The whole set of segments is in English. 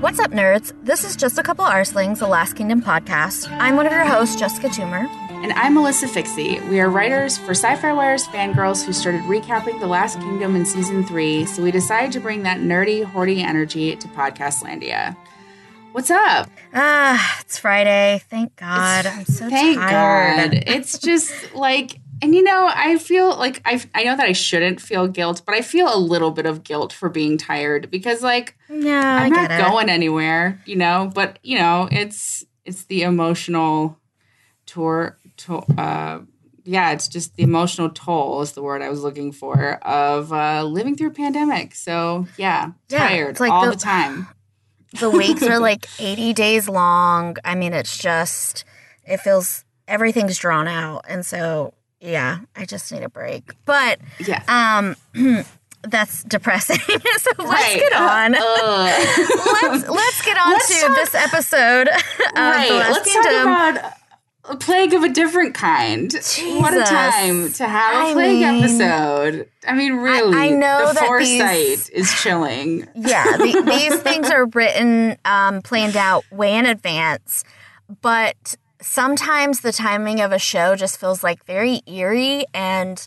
What's up, nerds? This is Just a Couple Arselings, the Last Kingdom podcast. I'm one of your hosts, Jessica Toomer. And I'm Alyssa Fikse. We are writers for SYFY Wire's fangirls who started recapping The Last Kingdom in season three, so we decided to bring that nerdy, hoardy energy to Podcastlandia. What's up? Ah, it's Friday. Thank God. I'm so Thank tired. God. It's just like, and you know, I feel like I I know that I shouldn't feel guilt, but I feel a little bit of guilt for being tired because like Yeah, I'm I not get it. going anywhere, you know. But you know, it's it's the emotional tour. To, uh, yeah, it's just the emotional toll is the word I was looking for of uh, living through a pandemic. So yeah, Yeah, tired it's like all the- the, time. The weeks are like 80 days long. I mean, it's just, it feels, everything's drawn out. And so, yeah, I just need a break. But, Yeah, um, that's depressing. so let's Right. get on. Let's let's get on Let's to talk- this episode of right. The Last Let's Kingdom. talk about a plague of a different kind. What a time to have a I plague mean- episode. I mean, really, I know the that foresight these- is chilling. yeah, the, these things are written, um, planned out way in advance, but sometimes the timing of a show just feels like very eerie and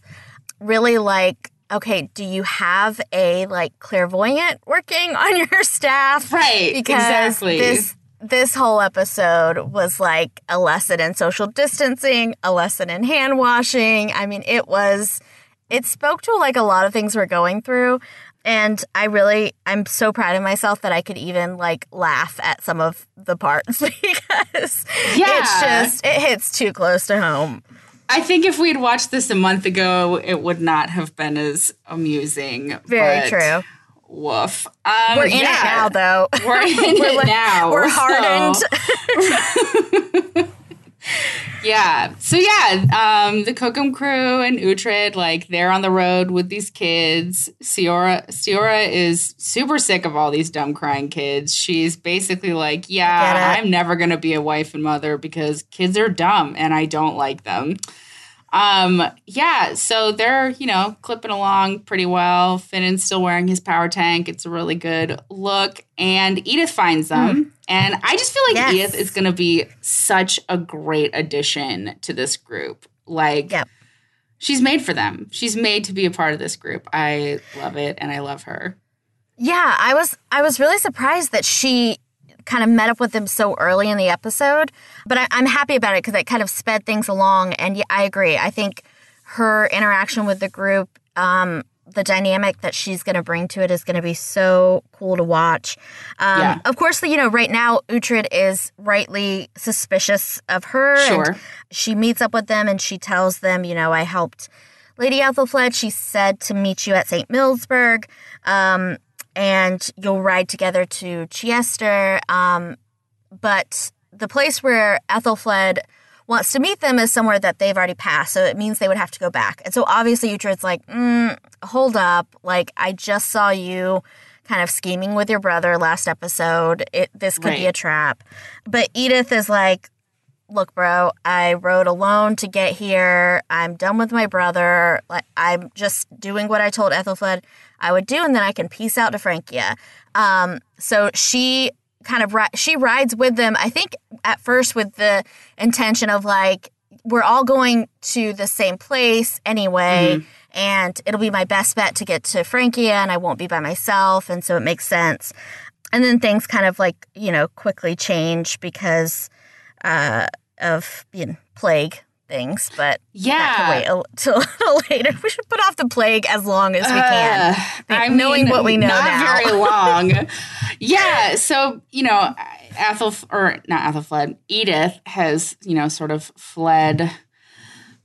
really like, okay, do you have a like clairvoyant working on your staff? Right, Because exactly. this this whole episode was like a lesson in social distancing, a lesson in hand washing. I mean, it was it spoke to like a lot of things we're going through and i really i'm so proud of myself that i could even like laugh at some of the parts because Yeah. it's just it hits too close to home I think if we had watched this a month ago, it would not have been as amusing. very true Woof. Um, we're in it now though We're in it like- now. we're so- hardened Yeah. So yeah, um, the Coccham crew and Uhtred, like they're on the road with these kids. Stiorra Stiorra is super sick of all these dumb crying kids. She's basically like, Yeah. I'm never gonna be a wife and mother because kids are dumb and I don't like them. Um, yeah, so they're, you know, clipping along pretty well. Finan's still wearing his power tank. It's a really good look. And Edith finds them. And I just feel like Yes. Edith is going to be such a great addition to this group. Like, Yep. she's made for them. She's made to be a part of this group. I love it and I love her. Yeah, I was I was really surprised that she kind of met up with them so early in the episode, but I, I'm happy about it because it kind of sped things along. And yeah, I agree. I think her interaction with the group, um, the dynamic that she's going to bring to it is going to be so cool to watch. Um, Yeah. Of course, you know, right now Uhtred is rightly suspicious of her. Sure. she meets up with them and she tells them, you know, I helped Lady Ethelfled. She said to meet you at St. Millsburg. Um, and you'll ride together to Chester. Um, but the place where Ethelfled wants to meet them is somewhere that they've already passed, so it means they would have to go back. And so obviously Uhtred's like, mm, hold up, like I just saw you kind of scheming with your brother last episode. It this could be a trap. But Edith is like, look, bro, I rode alone to get here. I'm done with my brother. Like I'm just doing what I told Ethelfled I would do, and then I can peace out to Frankia. Um, so she kind of ri- she rides with them. I think at first with the intention of like we're all going to the same place anyway. And it'll be my best bet to get to Frankia, and I won't be by myself, and so it makes sense. And then things kind of like you know quickly change because uh, of you know, plague things, but Yeah. wait a, till a little later. We should put off the plague as long as we can. Uh, Like, knowing what we know not now. very long. yeah. So you know, Athel or not Ethelfled, Edith has you know sort of fled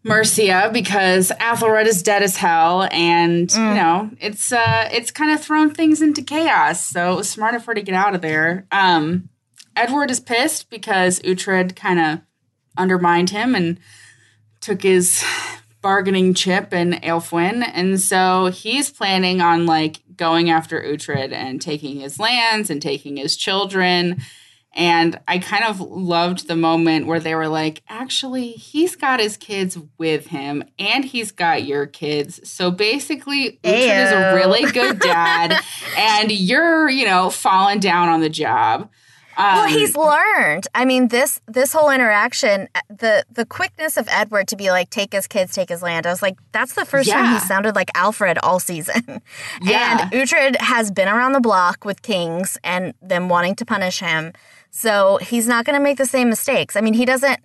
Mercia because Athelred is dead as hell, and Mm. you know it's uh it's kind of thrown things into chaos. So it was smart of her to get out of there. Um, Edward is pissed because Uhtred kind of undermined him and took his bargaining chip in Aelfwin, and so he's planning on like going after Uhtred and taking his lands and taking his children. And I kind of loved the moment where they were like, actually, he's got his kids with him and he's got your kids. So basically, Uhtred is a really good dad and you're, you know, falling down on the job. Um, Well, he's learned. I mean, this this whole interaction, uh, the the quickness of Edward to be like, take his kids, take his land. I was like, that's the first time he sounded like Alfred all season. Yeah. And Uhtred has been around the block with kings and them wanting to punish him, so he's not going to make the same mistakes. I mean, he doesn't.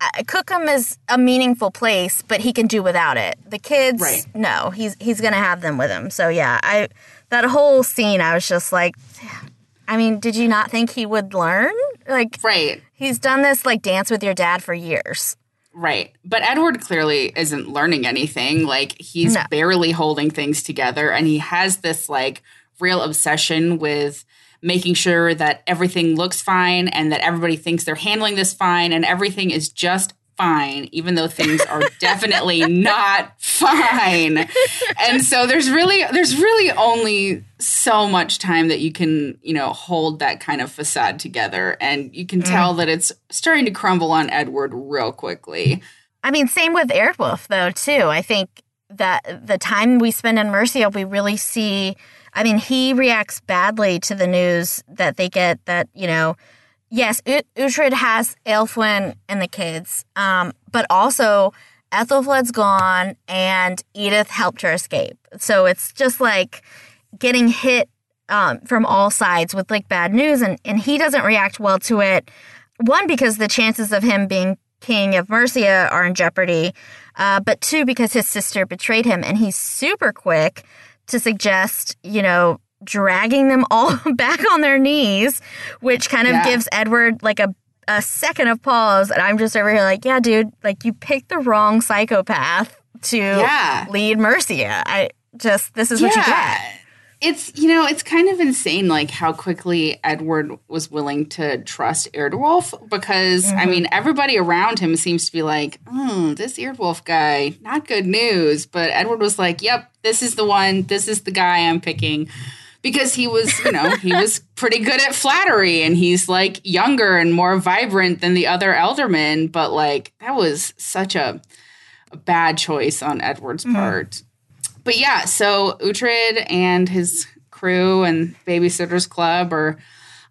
Uh, Cookham is a meaningful place, but he can do without it. The kids, Right. no, he's he's going to have them with him. So yeah, I that whole scene, I was just like. I mean, did you not think he would learn? Like, right. he's done this like dance with your dad for years. Right. But Edward clearly isn't learning anything. Like he's No. barely holding things together and he has this like real obsession with making sure that everything looks fine and that everybody thinks they're handling this fine and everything is just fine even though things are definitely not fine. And so there's really there's really only so much time that you can, you know, hold that kind of facade together and you can mm. tell that it's starting to crumble on Edward real quickly. I mean, same with Eardwulf, though, too. I think that the time we spend in Mercia, we really see. I mean, he reacts badly to the news that they get that, you know, yes, Uhtred has Aelfwin and the kids, um, but also Ethelflaed's gone and Edith helped her escape. So it's just like getting hit um, from all sides with like bad news, and, and he doesn't react well to it. One, because the chances of him being king of Mercia are in jeopardy, uh, but two, because his sister betrayed him, and he's super quick to suggest, you know, dragging them all back on their knees, which kind of Yeah. gives Edward like a a second of pause, and I'm just over here like, yeah, dude, like you picked the wrong psychopath to Yeah. lead Mercia. I just this is what you get. It's you know it's kind of insane like how quickly Edward was willing to trust Eardwulf because I mm-hmm. mean everybody around him seems to be like, oh, this Eardwulf guy, not good news. But Edward was like, yep, this is the one, this is the guy I'm picking. Because he was, you know, he was pretty good at flattery and he's like younger and more vibrant than the other ealdormen. But like that was such a, a bad choice on Edward's part but yeah, so Uhtred and his crew and Babysitters Club are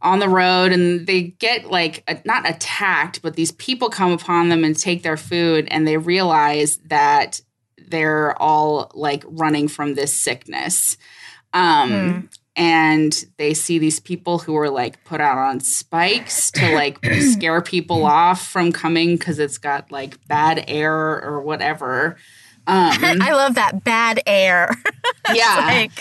on the road and they get like a, not attacked, but these people come upon them and take their food and they realize that they're all like running from this sickness. Um and they see these people who are like put out on spikes to like scare people off from coming because it's got like bad air or whatever. Um, I love that bad air. yeah. like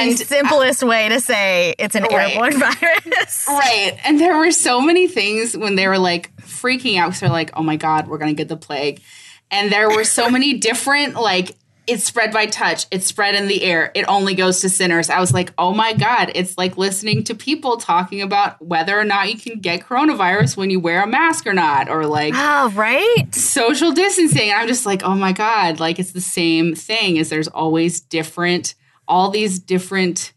and the simplest way to say it's an Right. airborne virus. right and there were so many things when they were like freaking out because they're like oh my god we're gonna get the plague and there were so many different like it's spread by touch it's spread in the air it only goes to sinners i was like oh my god it's like listening to people talking about whether or not you can get coronavirus when you wear a mask or not or like Oh, right. social distancing. And I'm just like, oh my God, like it's the same thing is there's always different, all these different,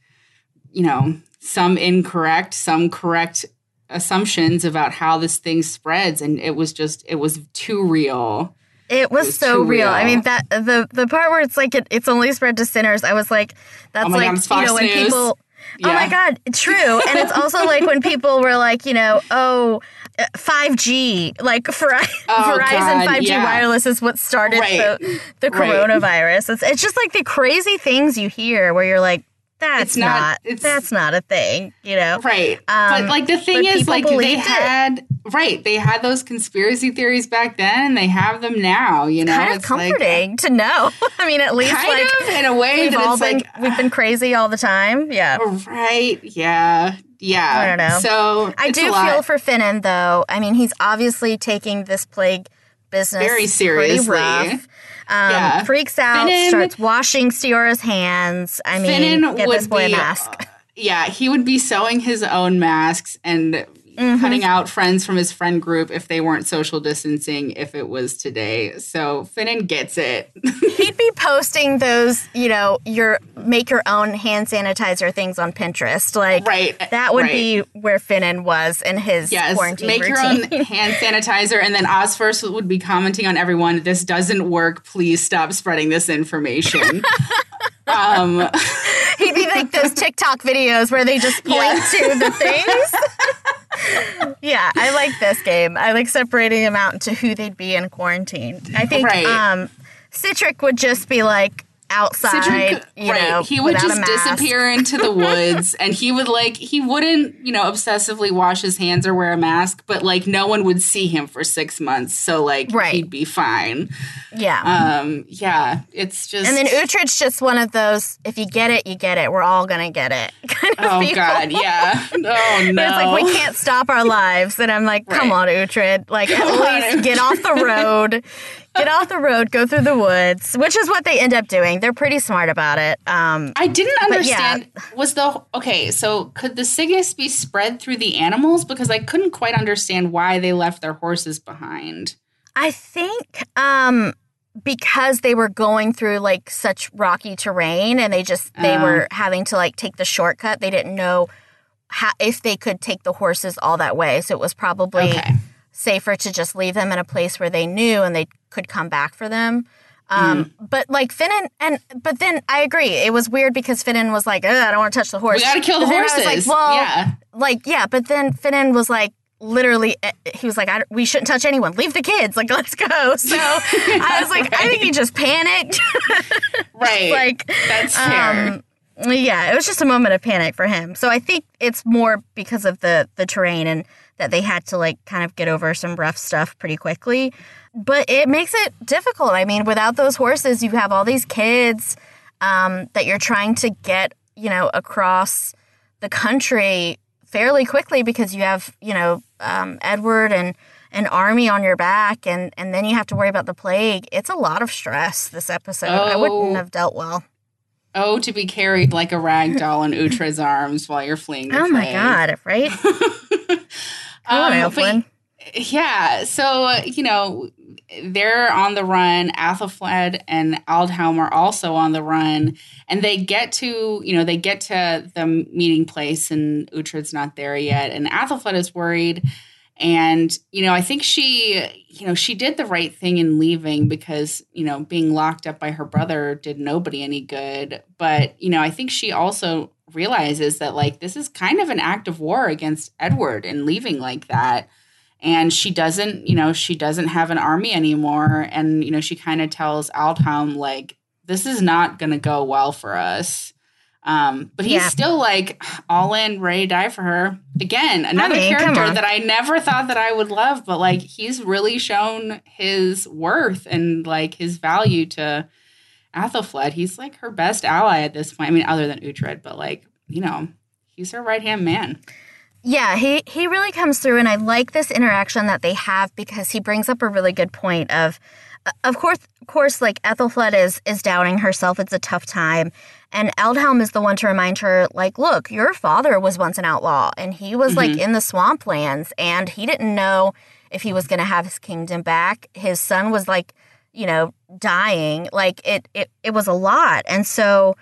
you know, some incorrect, some correct assumptions about how this thing spreads. And it was just, it was too real. It was, was so too real. I mean that the the part where it's like it, it's only spread to sinners. I was like, that's Oh like God, you know when News. people. Oh my god, true. And it's also like when people were like, you know, oh, uh, 5G, like Veri- Oh, Verizon God, 5G yeah. wireless is what started Right. the the Right. coronavirus. It's it's just like the crazy things you hear where you're like, that's It's not- not, it's- that's not a thing, you know. Right. Um, but like the thing is like they believed it. had right, they had those conspiracy theories back then and they have them now, you know. Kind of It's like- comforting to know. I mean, at least kind like of in a way we've that all it's been like we've been crazy all the time. Yeah. Right. Yeah. Yeah. I don't know. So I do feel for Finan though. I mean, he's obviously taking this plague business Very seriously. Um, Yeah. Freaks out, Finan- starts washing Stiorra's hands. I mean, Finan get this boy be, a mask. Yeah, he would be sewing his own masks and Mm-hmm. cutting out friends from his friend group if they weren't social distancing if it was today. So Finan gets it. He'd be posting those, you know, your make your own hand sanitizer things on Pinterest. Like Right, that would right. be where Finan was in his yes, quarantine make your own hand sanitizer, and then Osferth would be commenting on everyone. This doesn't work. Please stop spreading this information. um, He'd be like those TikTok videos where they just point Yeah. to the things. Yeah, I like this game. I like separating them out into who they'd be in quarantine. I think Right. um Sihtric would just be like outside, Sihtric, you right. know, he would just disappear into the woods and he would like he wouldn't, you know, obsessively wash his hands or wear a mask, but like no one would see him for 6 months. So like Right. he'd be fine. Yeah. Um yeah, it's just and then Uhtred's just one of those, if you get it, you get it. We're all going to get it. kind of Oh people. god, yeah. Oh no. It's like we can't stop our lives, and I'm like, come Right. on, Uhtred, like at Come on, least get off the road, get off the road, go through the woods, which is what they end up doing. They're pretty smart about it. Um, I didn't But yeah. understand. Was the okay? So could the sickness be spread through the animals? Because I couldn't quite understand why they left their horses behind. I think um, because they were going through like such rocky terrain, and they just they Oh. were having to like take the shortcut. They didn't know how, if they could take the horses all that way, so it was probably. Okay. Safer to just leave them in a place where they knew and they could come back for them. Um, Mm. But like Finan, and but then I agree. It was weird because Finan was like, I don't want to touch the horse. We got to kill the But horses. like, well, yeah. like yeah. But then Finan was like, literally, eh, he was like, I, we shouldn't touch anyone. Leave the kids. Like, let's go. So I was like, I think he just panicked. Right. like, That's fair. um, yeah, it was just a moment of panic for him. So I think it's more because of the the terrain and that they had to like kind of get over some rough stuff pretty quickly. But it makes it difficult. I mean, without those horses, you have all these kids um, that you're trying to get, you know, across the country fairly quickly because you have, you know, um, Edward and an army on your back, and and then you have to worry about the plague. It's a lot of stress. This episode, I wouldn't Oh. have dealt well. oh, to be carried like a rag doll in Uhtred's arms while you're fleeing. The Oh my god! Right? On, Um, but-. Yeah. So, you know, they're on the run. Athelflaed and Aldhelm are also on the run. And they get to, you know, they get to the meeting place and Uhtred's not there yet. And Athelflaed is worried. And, you know, I think she, you know, she did the right thing in leaving because, you know, being locked up by her brother did nobody any good. But, you know, I think she also realizes that, like, this is kind of an act of war against Edward and leaving like that. And she doesn't you know she doesn't have an army anymore. And you know she kind of tells aldhelm like this is not going to go well for us um but he's Yeah. still like all in ready to die for her. Again another mean, character that i never thought that i would love but like he's really shown his worth and like his value to athelflaed he's like her best ally at this point. I mean other than Uhtred, but like you know he's her right hand man. Yeah, he he really comes through, and I like this interaction that they have because he brings up a really good point of, of course, of course, like Ethelfled is is doubting herself. It's a tough time, and Aldhelm is the one to remind her, like, look, your father was once an outlaw, and he was like in the swamplands, and he didn't know if he was going to have his kingdom back. His son was like, you know, dying. Like it it it was a lot, and so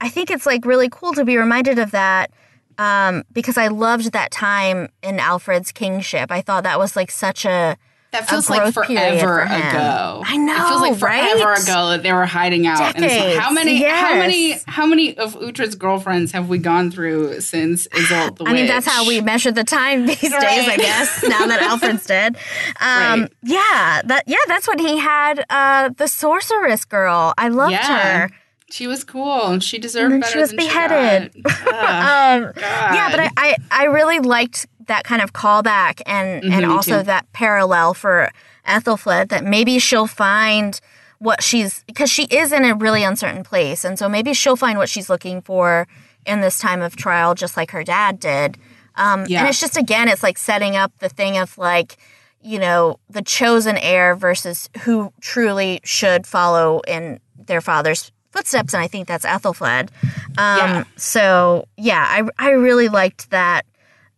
I think it's like really cool to be reminded of that um, because I loved that time in Alfred's kingship. I thought that was like such a That feels like forever for ago. I know, It feels like forever right? ago that they were hiding out. And it's like, how Decades, many? How many? How many of Uhtred's girlfriends have we gone through since Isolde the I mean, that's how we measure the time these days, I guess. Now that Alfred's dead, um, Right. yeah, that yeah, that's when he had uh, the sorceress girl. I loved Yeah. her. She was cool and she deserved And then better she was than beheaded. She Um, yeah, but I, I, I really liked that kind of callback and Mhm, and also too. that parallel for Ethelfled that maybe she'll find what she's because she is in a really uncertain place and so maybe she'll find what she's looking for in this time of trial just like her dad did. Um, Yeah. And it's just again, it's like setting up the thing of like, you know, the chosen heir versus who truly should follow in their father's footsteps. And I think that's Ethelfled. Um, Yeah. So, yeah, I, I really liked that,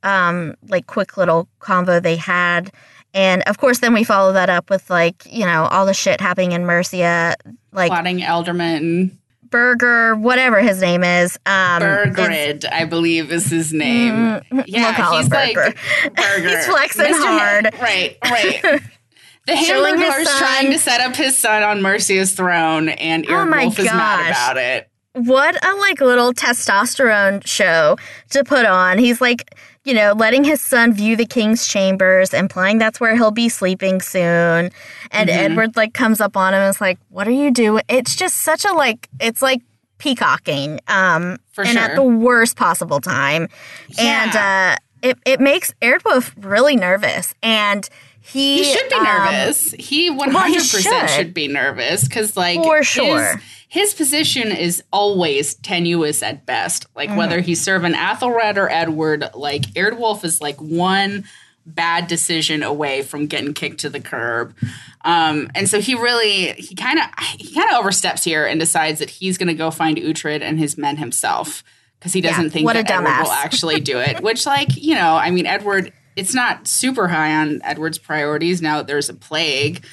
um, like, quick little combo they had. And of course, then we follow that up with, like, you know, all the shit happening in Mercia, like Plotting Elderman. Burger, whatever his name is. Um, Burgred, I believe is his name. we'll yeah, him he's like Burger. Burger. He's flexing Mr. Ha- hard. right, right. The Hamburglar's son. trying to set up his son on Mercia's throne, and Oh my Eardwulf is mad about it. what a like little testosterone show to put on. He's like, you know, letting his son view the king's chambers, implying that's where he'll be sleeping soon. And Mhm. Edward like comes up on him and is like, "What are you doing?" It's just such a like, it's like peacocking, um, For and at the worst possible time. And uh, it it makes Eardwulf really nervous, and he He should be um, nervous. he 100% should. should. be nervous because, like, For sure. His, position is always tenuous at best. Like, Mm-hmm. whether he's serving Athelred or Edward, like, Eardwulf is like one bad decision away from getting kicked to the curb. Um, and so he really, he kind of, he kind of oversteps here and decides that he's going to go find Uhtred and his men himself because he doesn't think what a that Edward will actually do it. Which, like, you know, I mean, Edward, it's not super high on Edward's priorities now that there's a plague.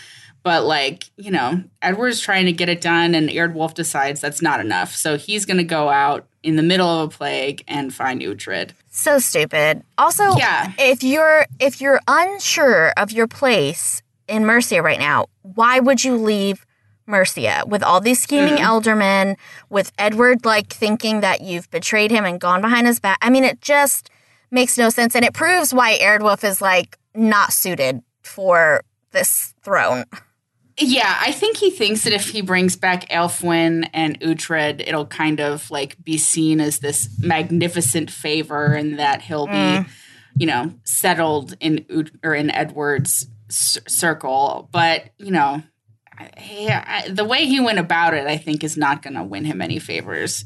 But like, you know, Edward's trying to get it done and Eardwulf decides that's not enough. So he's gonna go out in the middle of a plague and find Uhtred. So stupid. Also, Yeah. if you're if you're unsure of your place in Mercia right now, why would you leave Mercia with all these scheming Mm. aldermen, with Edward like thinking that you've betrayed him and gone behind his back? I mean, it just makes no sense, and it proves why Eardwulf is like not suited for this throne. Yeah, I think he thinks that if he brings back Elfwin and Uhtred, it'll kind of like be seen as this magnificent favor, and that he'll be, mm. you know, settled in Ut- or in Edward's c- circle. But you know, I, I, the way he went about it, I think, is not going to win him any favors.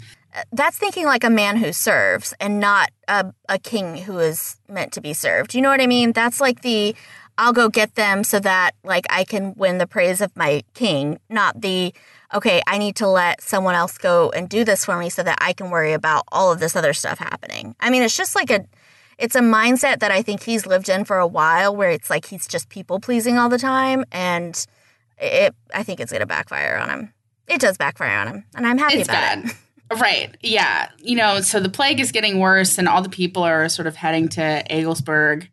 That's thinking like a man who serves and not a, a king who is meant to be served. You know what I mean? That's like the I'll go get them so that like I can win the praise of my king, not the okay, I need to let someone else go and do this for me so that I can worry about all of this other stuff happening. I mean, it's just like a it's a mindset that I think he's lived in for a while where it's like he's just people pleasing all the time and it I think it's going to backfire on him. It does backfire on him, and I'm happy it's about bad. it. Right. Yeah. You know, so the plague is getting worse and all the people are sort of heading to Egelsberg.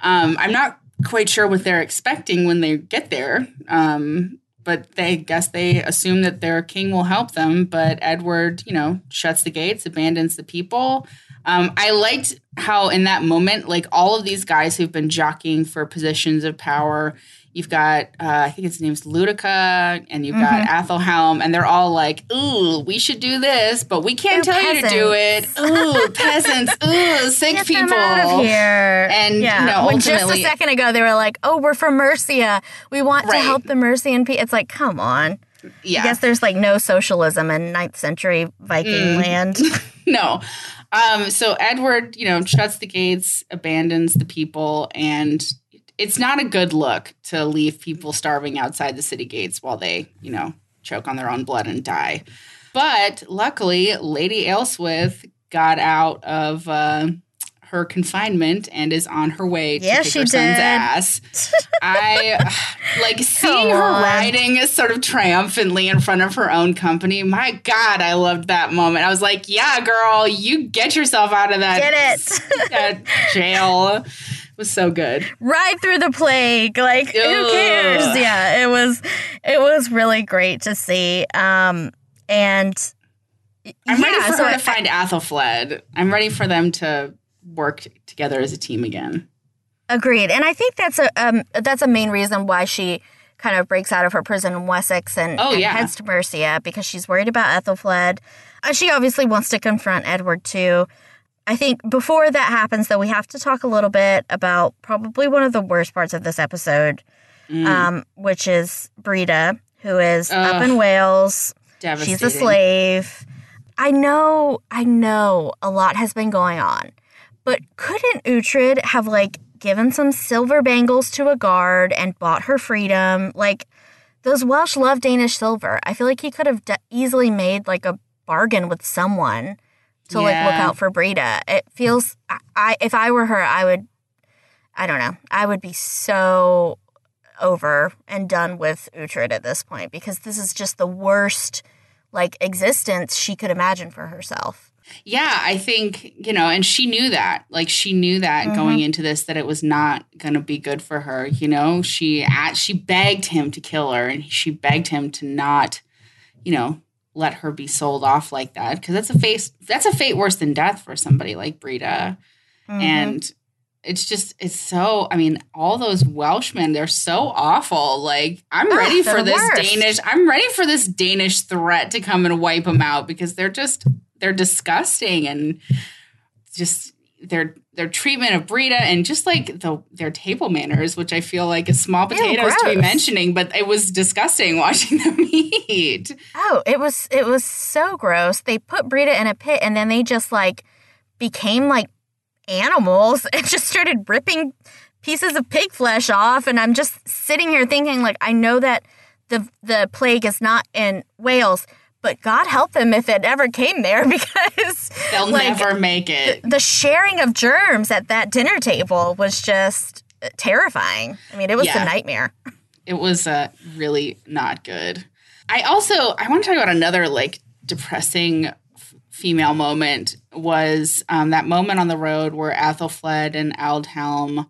Um, I'm not quite sure what they're expecting when they get there. Um, but they guess they assume that their king will help them. But Edward, you know, shuts the gates, abandons the people. Um, I liked how in that moment, like all of these guys who've been jockeying for positions of power, you've got, uh, I think his name's Ludeca, and you've got Athelhelm, and they're all like, ooh, we should do this, but we can't tell you to do it. Ooh, peasants, ooh, sick Get people. them out of here. And, you know, when just a second ago they were like, "Oh, we're from Mercia. We want to help the Mercian people." It's like, come on. Yeah. I guess there's like no socialism in 9th century Viking Mm. land. no. Um, so Edward, you know, shuts the gates, abandons the people, and it's not a good look to leave people starving outside the city gates while they, you know, choke on their own blood and die. But luckily, Lady Aelswith got out of uh, her confinement and is on her way to Yeah, kick she her son's did. ass. I like seeing her riding sort of triumphantly in front of her own company. My God, I loved that moment. I was like, "Yeah, girl, you get yourself out of that, Get it. that jail." Was so good. Ride through the plague. Like who cares? Yeah, it was it was really great to see. Um and I'm yeah, ready for so her I- to find Athelfled. I'm ready for them to work together as a team again. Agreed, and I think that's a um, that's a main reason why she kind of breaks out of her prison in Wessex and, Oh, and yeah. heads to Mercia because she's worried about Ethelfled. Uh, she obviously wants to confront Edward too. I think before that happens, though, we have to talk a little bit about probably one of the worst parts of this episode, Mm. um, which is Brita, who is up in Wales. She's a slave. I know, I know a lot has been going on, but couldn't Uhtred have like given some silver bangles to a guard and bought her freedom. Like, those Welsh love Danish silver. I feel like he could have de- easily made like a bargain with someone to like look out for Brita. It feels I, I if I were her, I would I don't know. I would be so over and done with Uhtred at this point because this is just the worst like existence she could imagine for herself. Yeah, I think, you know, and she knew that. Like she knew that mm-hmm. going into this that it was not going to be good for her, you know. She at, she begged him to kill her and she begged him to not, you know, let her be sold off like that because that's a face that's a fate worse than death for somebody like Brita. Mhm. And it's just it's so I mean, all those Welshmen, they're so awful. Like I'm Ah, ready they're for this. Danish I'm ready for this Danish threat to come and wipe them out because they're just they're disgusting and just their their treatment of Brita and just like the their table manners, which I feel like is small Ew, potatoes to be mentioning, but it was disgusting watching them eat. Oh, it was it was so gross. They put Brita in a pit and then they just like became like animals and just started ripping pieces of pig flesh off and I'm just sitting here thinking like I know that the the plague is not in Wales, but God help them if it ever came there because They'll like, never make it. the sharing of germs at that dinner table was just terrifying. I mean, it was Yeah. a nightmare. it was uh, really not good. I also I want to talk about another like depressing f- female moment was um, that moment on the road where Athelflaed and Aldhelm,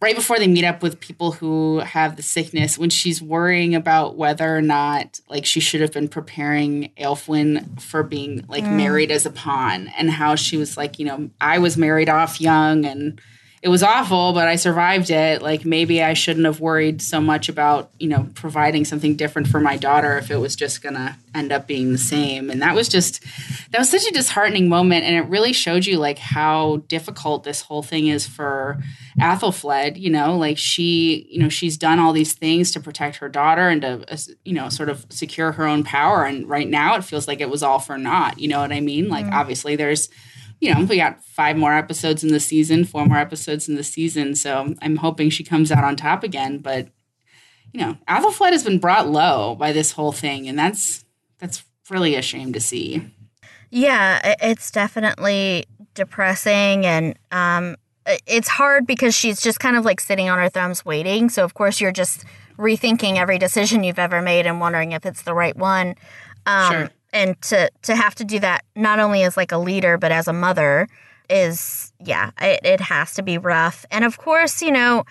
right before they meet up with people who have the sickness, when she's worrying about whether or not like she should have been preparing Aelfwin for being like mm. married as a pawn, and how she was like, you know, I was married off young and it was awful, but I survived it. Like maybe I shouldn't have worried so much about, you know, providing something different for my daughter if it was just going to end up being the same. And that was just that was such a disheartening moment and it really showed you like how difficult this whole thing is for Athelflaed, you know, like she, you know, she's done all these things to protect her daughter and to you know, sort of secure her own power and right now it feels like it was all for naught, you know what I mean? Like mm-hmm. obviously there's you know, we got five more episodes in the season, four more episodes in the season. So I'm hoping she comes out on top again. But you know, Athelflaed has been brought low by this whole thing, and that's that's really a shame to see. Yeah, it's definitely depressing and um it's hard because she's just kind of like sitting on her thumbs waiting. So of course you're just rethinking every decision you've ever made and wondering if it's the right one. Um Sure. And to to have to do that not only as like a leader but as a mother is yeah, it, it has to be rough. And of course, you know,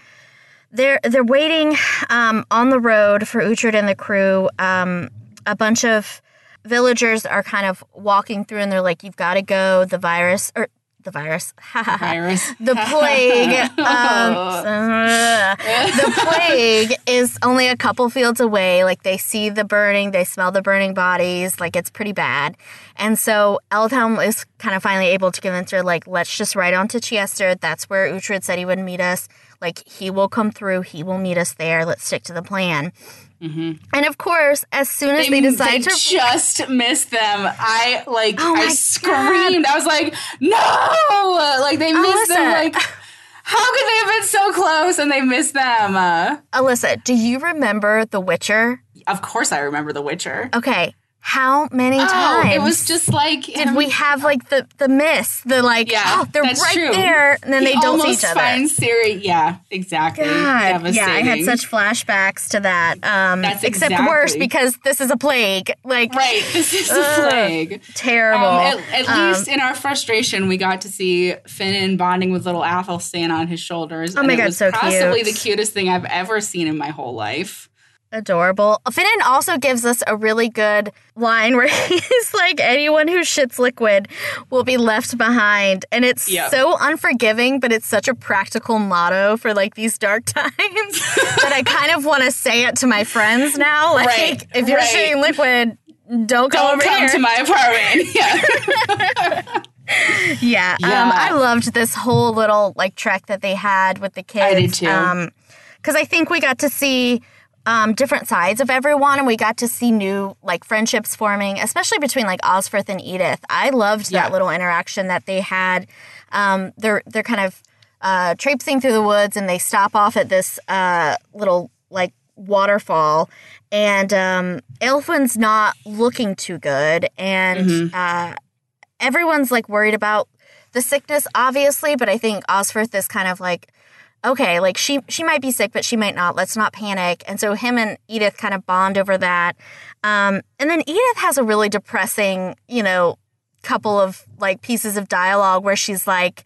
they're they're waiting um, on the road for Uhtred and the crew. Um, a bunch of villagers are kind of walking through, and they're like, "You've got to go. The virus or the virus, Virus. the plague. Um, the plague is only a couple fields away. Like they see the burning, they smell the burning bodies. Like it's pretty bad. And so Aldhelm is kind of finally able to convince her, like, let's just ride on to Chester. That's where Uhtred said he would meet us. Like he will come through. He will meet us there. Let's stick to the plan. And of course, as soon as they, decide they to just missed them. I like Oh I screamed. I was like, no! Like they missed them. Like how could they have been so close and they missed them? Uh, Alyssa, do you remember The Witcher? of course, I remember The Witcher. Okay. How many Oh, times? it was just like Did we have like the the miss? The like, Yeah, oh, they're right true. there, and then He they don't see each other. finds Ciri. Yeah, exactly. God, yeah, I had such flashbacks to that. Um, That's except exactly- worse because this is a plague. Like Right, this is Ugh, plague. terrible. Um, at at Um, least in our frustration, we got to see Finan bonding with little Athel Athelstan on his shoulders. Oh my it God, was so possibly cute. the cutest thing I've ever seen in my whole life. Adorable. Finan also gives us a really good line where he's like, anyone who shits liquid will be left behind. And it's Yep. so unforgiving, but it's such a practical motto for like these dark times that I kind of want to say it to my friends now. Like, Right, if you're right. shitting liquid, don't come Don't come to my apartment. Yeah. Yeah, Yeah. Um, I loved this whole little like trek that they had with the kids. I did too. Um, because I think we got to see um, different sides of everyone, and we got to see new like friendships forming, especially between like Osferth and Edith. I loved Yeah. that little interaction that they had. Um, they're they're kind of uh, traipsing through the woods and they stop off at this uh, little like waterfall and um, Elfwin's not looking too good and Mhm. uh, everyone's like worried about the sickness obviously but I think Osferth is kind of like okay like she she might be sick but she might not. Let's not panic. And so him and Edith kind of bond over that. Um, and then Edith has a really depressing you know couple of like pieces of dialogue where she's like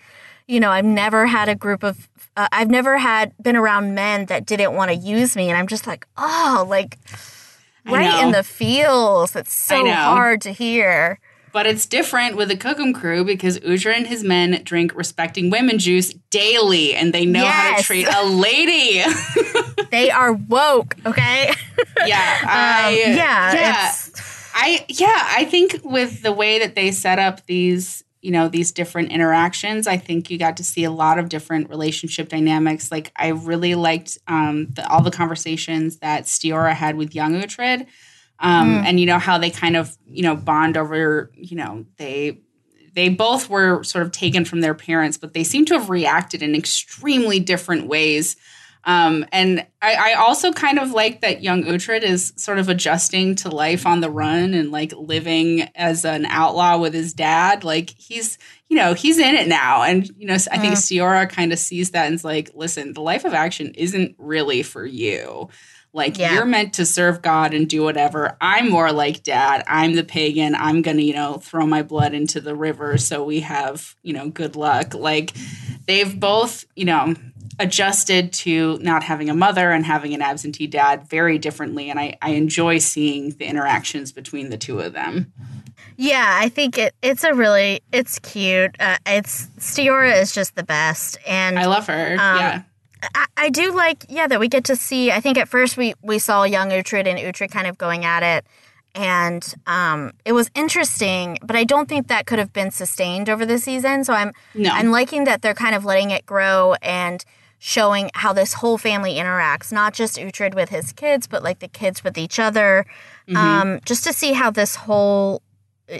you know I've never had a group of uh, I've never had been around men that didn't want to use me. And I'm just like oh like right in the feels. It's so hard to hear But it's different with the Cookum crew because Uhtred and his men drink respecting women juice daily and they know how to treat a lady. they are woke okay yeah. Um, yeah, Yeah. I yeah, I think with the way that they set up these, you know, these different interactions, I think you got to see a lot of different relationship dynamics. Like I really liked um, the, all the conversations that Stiorra had with young Uhtred, um, Mm. and you know how they kind of you know bond over, you know, they they both were sort of taken from their parents, but they seem to have reacted in extremely different ways. Um, and I, I also kind of like that young Uhtred is sort of adjusting to life on the run and like living as an outlaw with his dad. Like he's, you know, he's in it now. And, you know, I think Stiorra kind of sees that and is like, listen, the life of action isn't really for you. Like Yeah. you're meant to serve God and do whatever. I'm more like dad. I'm the pagan. I'm going to, you know, throw my blood into the river so we have, you know, good luck. Like they've both, you know, adjusted to not having a mother and having an absentee dad very differently. And I, I enjoy seeing the interactions between the two of them. Yeah, I think it it's a really it's cute. Uh, it's Stiorra is just the best, and I love her. yeah. I, I do like yeah that we get to see. I think at first we we saw young Uhtred and Uhtred kind of going at it, and um, it was interesting. But I don't think that could have been sustained over the season. So I'm No. I'm liking that they're kind of letting it grow and showing how this whole family interacts, not just Uhtred with his kids, but like the kids with each other. Mm-hmm. Um, just to see how this whole,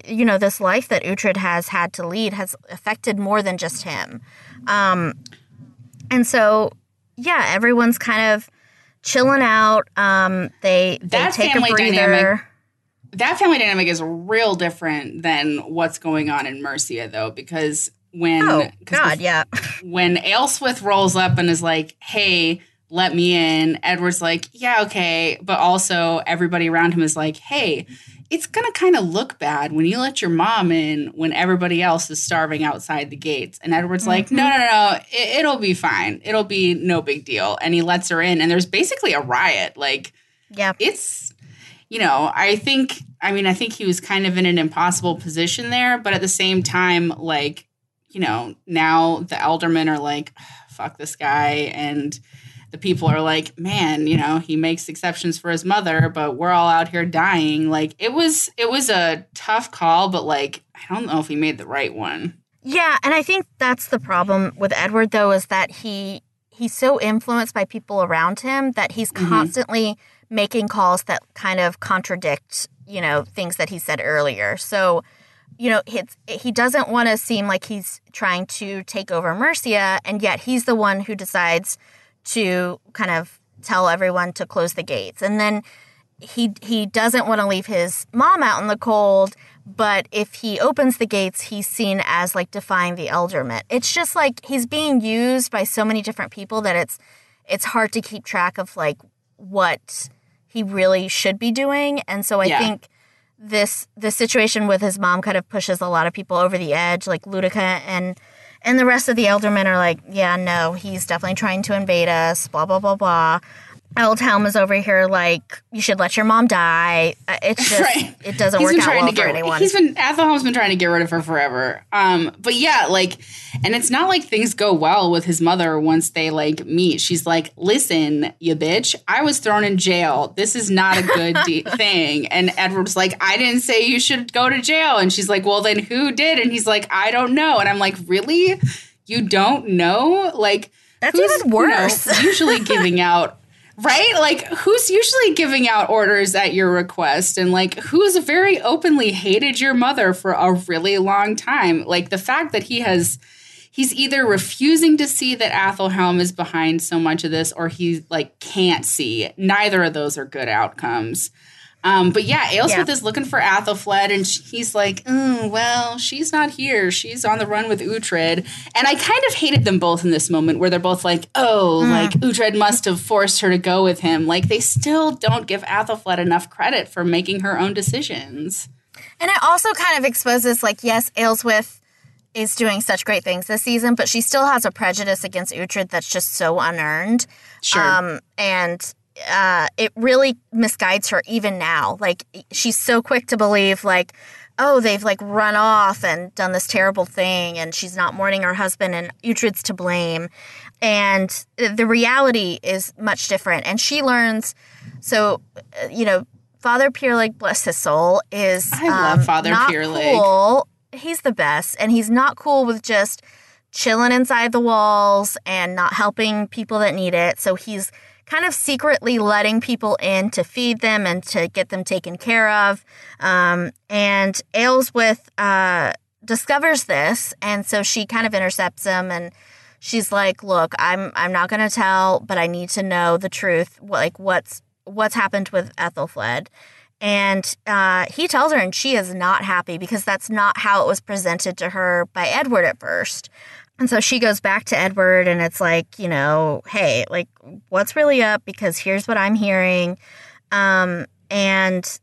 you know, this life that Uhtred has had to lead has affected more than just him. Um, and so, yeah, everyone's kind of chilling out. Um, they they That take family a breather. dynamic that family dynamic is real different than what's going on in Mercia, though, because when Oh God, yeah, when Aelswith rolls up and is like, "Hey, let me in," Edward's like, "Yeah, okay," but also everybody around him is like, "Hey." It's gonna kind of look bad when you let your mom in when everybody else is starving outside the gates. And Edward's like, no, mm-hmm. no, no, it, it'll be fine. It'll be no big deal. And he lets her in, and there's basically a riot. Like, yeah, it's you know i think i mean i think he was kind of in an impossible position there but at the same time like you know now the ealdormen are like fuck this guy and the people are like man you know he makes exceptions for his mother but we're all out here dying like it was it was a tough call but like i don't know if he made the right one yeah. And I think that's the problem with Edward, though, is that he he's so influenced by people around him that he's Mhm. constantly making calls that kind of contradict, you know, things that he said earlier. So, you know, it's, he doesn't want to seem like he's trying to take over Mercia, and yet he's the one who decides to kind of tell everyone to close the gates. And then he he doesn't want to leave his mom out in the cold, but if he opens the gates, he's seen as like defying the elderment. It's just like he's being used by so many different people that it's it's hard to keep track of like what he really should be doing. And so I Yeah. think this this situation with his mom kind of pushes a lot of people over the edge, like Ludeca and and the rest of the ealdormen are like, yeah, no, he's definitely trying to invade us, blah blah blah blah. Eldhelm is over here like, you should let your mom die. Uh, It's just Right. it doesn't He's work out well to for anyone. he's been Athelhelm's been trying to get rid of her forever. Um, but yeah, like, and it's not like things go well with his mother once they like meet. She's like, "Listen, you bitch, I was thrown in jail. This is not a good de- thing." And Edward's like, "I didn't say you should go to jail." And she's like, "Well, then who did?" And he's like, "I don't know." And I'm like, "Really? You don't know? Like." That's who's, even you know, worse. usually giving out right like who's usually giving out orders at your request and like who's very openly hated your mother for a really long time like the fact that he has he's either refusing to see that Athelhelm is behind so much of this, or he like can't see. Neither of those are good outcomes. Um, but yeah, Aelswith yeah. is looking for Athelflaed, and he's like, mm, "Well, she's not here. She's on the run with Uhtred." And I kind of hated them both in this moment, where they're both like, "Oh, mm. like Uhtred must have forced her to go with him." Like they still don't give Athelflaed enough credit for making her own decisions. And it also kind of exposes, like, yes, Aelswith is doing such great things this season, but she still has a prejudice against Uhtred that's just so unearned. Sure. Um, and uh, it really misguides her even now. Like she's so quick to believe like, oh, they've like run off and done this terrible thing, and she's not mourning her husband, and Uhtred's to blame. And the reality is much different. And she learns. So, uh, you know, Father Pyrlig, bless his soul, is I love um, Father not. Cool. He's the best, and he's not cool with just chilling inside the walls and not helping people that need it. So he's kind of secretly letting people in to feed them and to get them taken care of. Um, and Aelswith uh, discovers this, and so she kind of intercepts him and she's like, "Look, I'm I'm not going to tell, but I need to know the truth. Like what's what's happened with Ethelfled." And uh, he tells her, and she is not happy because that's not how it was presented to her by Edward at first. And so she goes back to Edward and it's like, you know, hey, like, what's really up? Because here's what I'm hearing. Um, and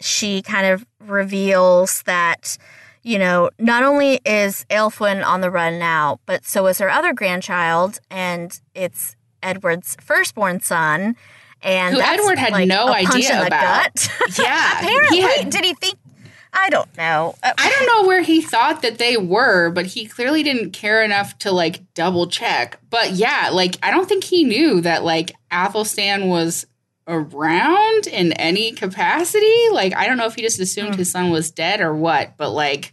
she kind of reveals that, you know, not only is Aelfwin on the run now, but so is her other grandchild, and it's Edward's firstborn son. And who Edward had like no idea about. Yeah, apparently, he had, did he think I don't know. Uh, I don't know where he thought that they were, but he clearly didn't care enough to like double check. But yeah, like I don't think he knew that like Athelstan was around in any capacity. Like I don't know if he just assumed mm. his son was dead or what, but like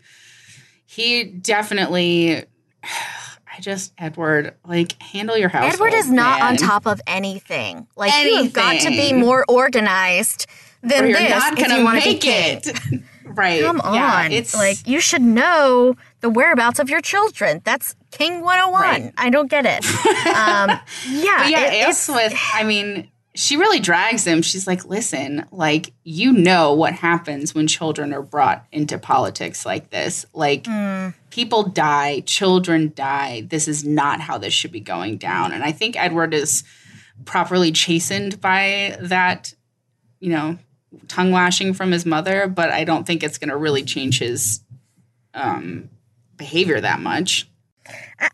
he definitely I just Edward, like handle your house. Edward is not man. on top of anything. Like anything. you have got to be more organized than this if you want to be it. Right. Come on. Yeah, it's like you should know the whereabouts of your children. That's King 101. Right. I don't get it. um, yeah. But yeah, it, I mean, she really drags him. She's like, listen, like, you know what happens when children are brought into politics like this. Like, mm. people die, children die. This is not how this should be going down. And I think Edward is properly chastened by that, you know, tongue lashing from his mother, but I don't think it's going to really change his um, behavior that much.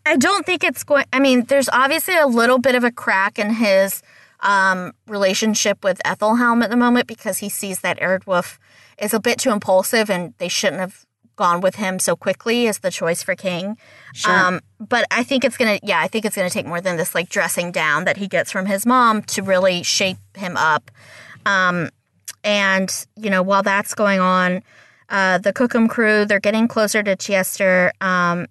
I don't think it's going. I mean, there's obviously a little bit of a crack in his um, relationship with Athelhelm at the moment because he sees that Eardwulf is a bit too impulsive and they shouldn't have gone with him so quickly as the choice for king. Sure. Um, but I think it's gonna, yeah, I think it's gonna take more than this like dressing down that he gets from his mom to really shape him up. Um, and, you know, while that's going on, uh, the Coccham crew, they're getting closer to Chester. Um,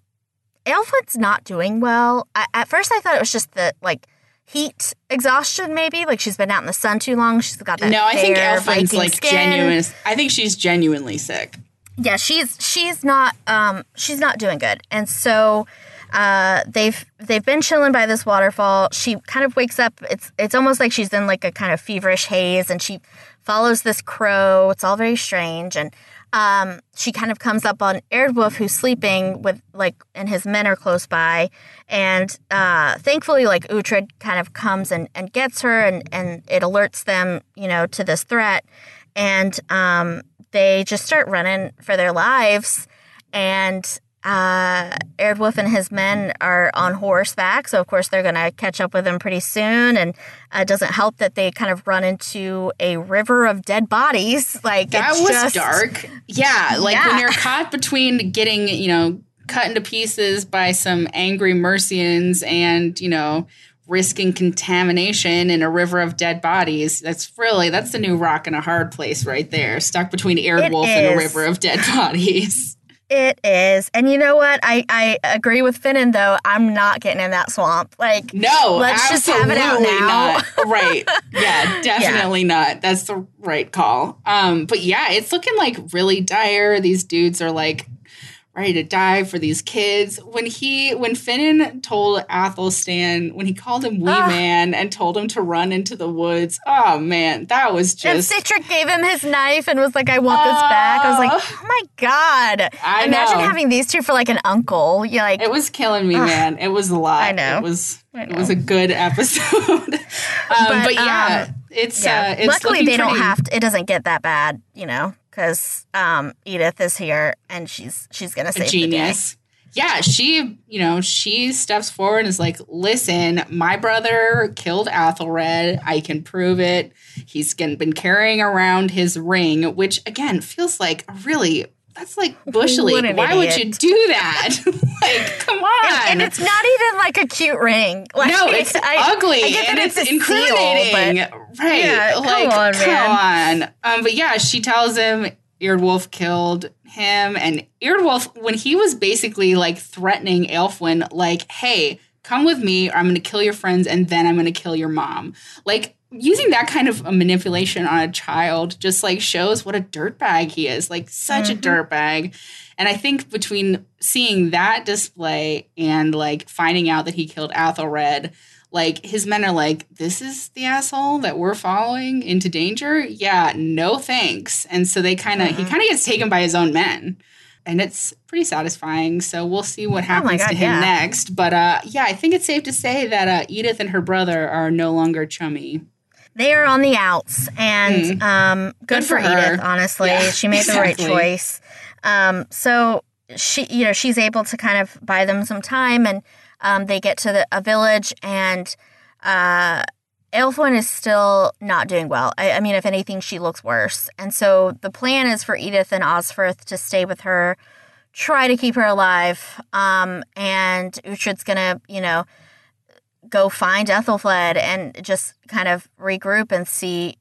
Aelfwin's not doing well. I, at first, I thought it was just the, like, heat exhaustion, maybe. Like, she's been out in the sun too long. She's got that No, I think Aelfwin's, like, skin. genuine. I think she's genuinely sick. Yeah, she's she's not um she's not doing good. And so uh, they've they've been chilling by this waterfall. She kind of wakes up. It's it's almost like she's in like a kind of feverish haze, and she follows this crow. It's all very strange. And um, she kind of comes up on Eardwulf, who's sleeping with like, and his men are close by. And uh, thankfully, like Uhtred kind of comes and, and gets her, and, and it alerts them, you know, to this threat. And um, they just start running for their lives. And uh, and his men are on horseback, so of course they're going to catch up with him pretty soon. And uh, it doesn't help that they kind of run into a river of dead bodies. Like that was just, dark. Yeah, like yeah. when you're caught between getting you know cut into pieces by some angry Mercians and you know risking contamination in a river of dead bodies. That's really that's the new rock in a hard place right there. Stuck between Eardwulf and a river of dead bodies. It is. And you know what? I, I agree with Finan though. I'm not getting in that swamp. Like No, let's just have it out now. Not. right. Yeah, definitely yeah. not. That's the right call. Um, but yeah, it's looking like really dire. These dudes are like ready to die for these kids. When he when Finan told Athelstan, when he called him wee Ah. man and told him to run into the woods, oh man, that was And just Sihtric gave him his knife and was like, I want this back. I was like, Oh. oh my God. I Imagine know. having these two for like an uncle. You're like, it was killing me, man. It was a lot. I know. It was I it was a good episode. um, but, yeah, it's yeah. uh it's Luckily, they don't have to, it doesn't get that bad, you know, because um, Edith is here and she's she's going to a save genius. Yeah, she, you know, she steps forward and is like, listen, my brother killed Athelred. I can prove it. He's been been carrying around his ring, which again feels like a really, that's like bush league. Why would you do that? like, come on. And, and it's not even like a cute ring. Like, no, it's I- ugly I get and that it's, a seal, but- right. Yeah, come like, on, come on. Um, but yeah, she tells him Eardwulf killed him. And Eardwulf, when he was basically like threatening Aelfwin, like, hey, come with me or I'm going to kill your friends and then I'm going to kill your mom. Like, using that kind of a manipulation on a child just like shows what a dirtbag he is. Like, such a dirtbag. And I think between seeing that display and like finding out that he killed Athelred, like his men are like, this is the asshole that we're following into danger. Yeah, no thanks. And so they kind of, he kind of gets taken by his own men. And it's pretty satisfying. So we'll see what happens God, to him yeah. next. But uh, yeah, I think it's safe to say that uh, Edith and her brother are no longer chummy. They are on the outs and um good, Good for, for edith honestly Yeah, she made the right choice um so she you know she's able to kind of buy them some time and um they get to the, a village and uh Aelfwin is still not doing well. I, I mean, if anything, she looks worse. And so the plan is for Edith and Osferth to stay with her, try to keep her alive. Um, and Uhtred's gonna, you know, go find Ethelfled and just kind of regroup and see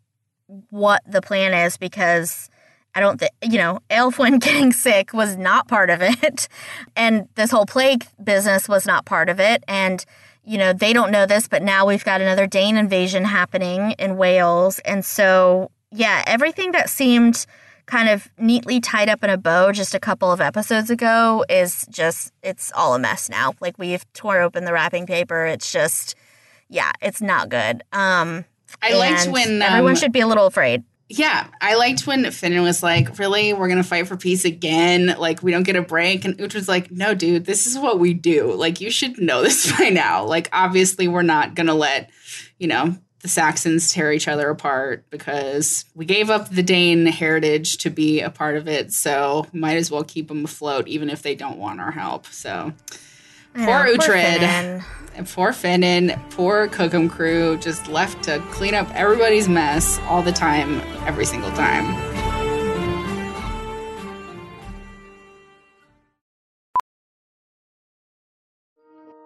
what the plan is because I don't think, you know, Aelfwin getting sick was not part of it. And this whole plague business was not part of it. And, you know, they don't know this, but now we've got another Dane invasion happening in Wales. And so, yeah, everything that seemed kind of neatly tied up in a bow just a couple of episodes ago is just, it's all a mess now. Like we've tore open the wrapping paper. It's just, yeah, it's not good. Um, I liked when everyone um, should be a little afraid. Yeah, I liked when Finn was like, "Really, we're gonna fight for peace again? Like, we don't get a break." And Uhtred's like, "No, dude, this is what we do. Like, you should know this by now. Like, obviously, we're not gonna let, you know, the Saxons tear each other apart because we gave up the Dane heritage to be a part of it. So might as well keep them afloat, even if they don't want our help. So." I Poor Uhtred. And poor Finan, poor Coccham crew, just left to clean up everybody's mess all the time, every single time.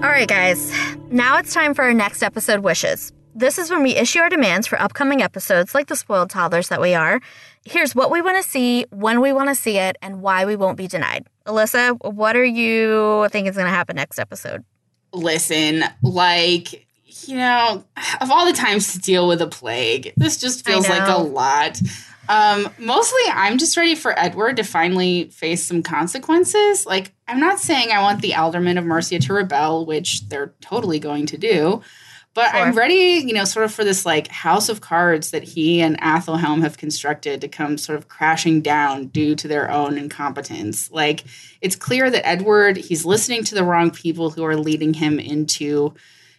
All right, guys. Now it's time for our next episode wishes. This is when we issue our demands for upcoming episodes, like the spoiled toddlers that we are. Here's what we want to see, when we want to see it, and why we won't be denied. Alyssa, what are you thinking is going to happen next episode? Listen, like, you know, of all the times to deal with a plague, this just feels like a lot. Um, mostly, I'm just ready for Edward to finally face some consequences. Like, I'm not saying I want the Ealdormen of Mercia to rebel, which they're totally going to do, But I'm ready, you know, sort of for this like house of cards that he and Athelhelm have constructed to come sort of crashing down due to their own incompetence. Like, it's clear that Edward, he's listening to the wrong people who are leading him into,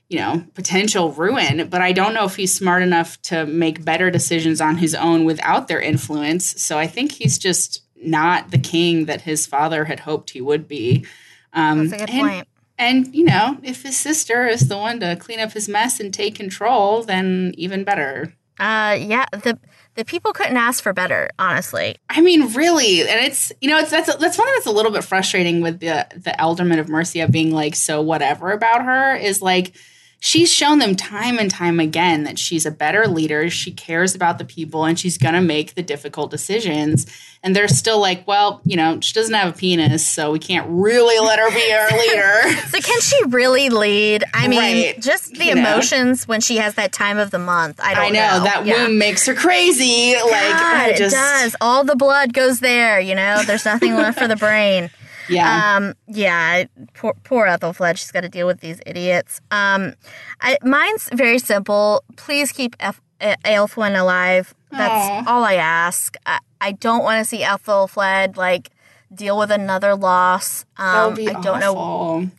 you know, potential ruin. But I don't know if he's smart enough to make better decisions on his own without their influence. So I think he's just not the king that his father had hoped he would be. Um, That's a good and- point. and, you know, if his sister is the one to clean up his mess and take control, then even better. Uh, yeah, the the people couldn't ask for better, honestly. I mean, really, and it's you know, it's that's that's one thing that's a little bit frustrating with the the Ealdorman of Mercia being like so whatever about her is like she's shown them time and time again that she's a better leader, she cares about the people, and she's gonna make the difficult decisions. And they're still like, well, you know, she doesn't have a penis, so we can't really let her be our leader. So can she really lead? I mean, Right. just the You know. emotions when she has that time of the month. I don't I know, that Yeah. womb makes her crazy. like just it does. All the blood goes there. You know, there's nothing left for the brain. Yeah. Um, yeah, poor, poor Ethelfled. She's got to deal with these idiots. Um, I, mine's very simple. Please keep F- Aelfwin alive. That's Aw. all I ask. I, I don't want to see Ethelfled like deal with another loss. Um, be I don't know awful.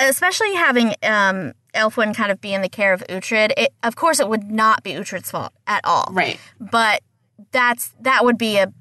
especially having um, Aelfwin kind of be in the care of Uhtred. It, of course, it would not be Uhtred's fault at all. Right. But that's that would be a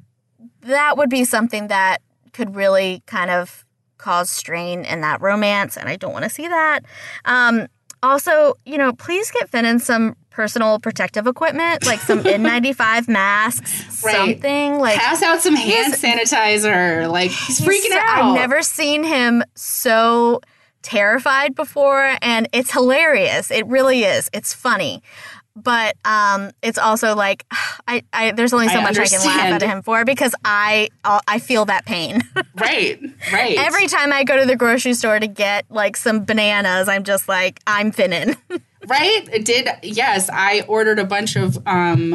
that would be something that could really kind of cause strain in that romance, and I don't want to see that. Um, also, you know, please get Finan some personal protective equipment, like some N95 masks, Right. something like Pass out some hand sanitizer. Like he's freaking He's so- out. I've never seen him so terrified before, and it's hilarious. It really is. It's funny. But um, it's also like I, I there's only so I much I can laugh understand. at him for because I I feel that pain Right. Right. every time I go to the grocery store to get like some bananas. I'm just like I'm Finan. right. It did. Yes, I ordered a bunch of um,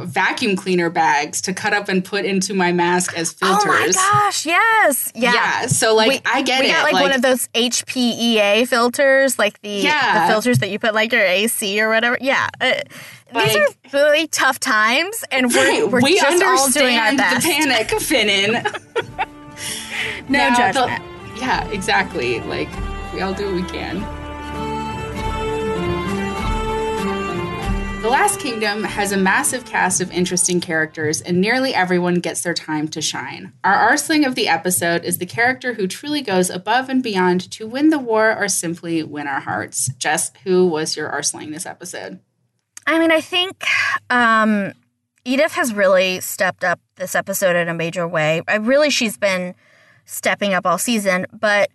vacuum cleaner bags to cut up and put into my mask as filters. Oh my gosh! Yes, yeah. Yeah. So like we, I get we it. got like, one of those HEPA filters, like the, Yeah. the filters that you put like your AC or whatever. Yeah, uh, these are really tough times, and we're, Right, we're we just all doing our best. the panic, Finan. No Now, the- judgment. yeah, exactly. Like we all do what we can. The Last Kingdom has a massive cast of interesting characters, and nearly everyone gets their time to shine. Our Arseling of the episode is the character who truly goes above and beyond to win the war or simply win our hearts. Jess, who was your Arseling this episode? I mean, I think um, Edith has really stepped up this episode in a major way. I really, she's been stepping up all season, but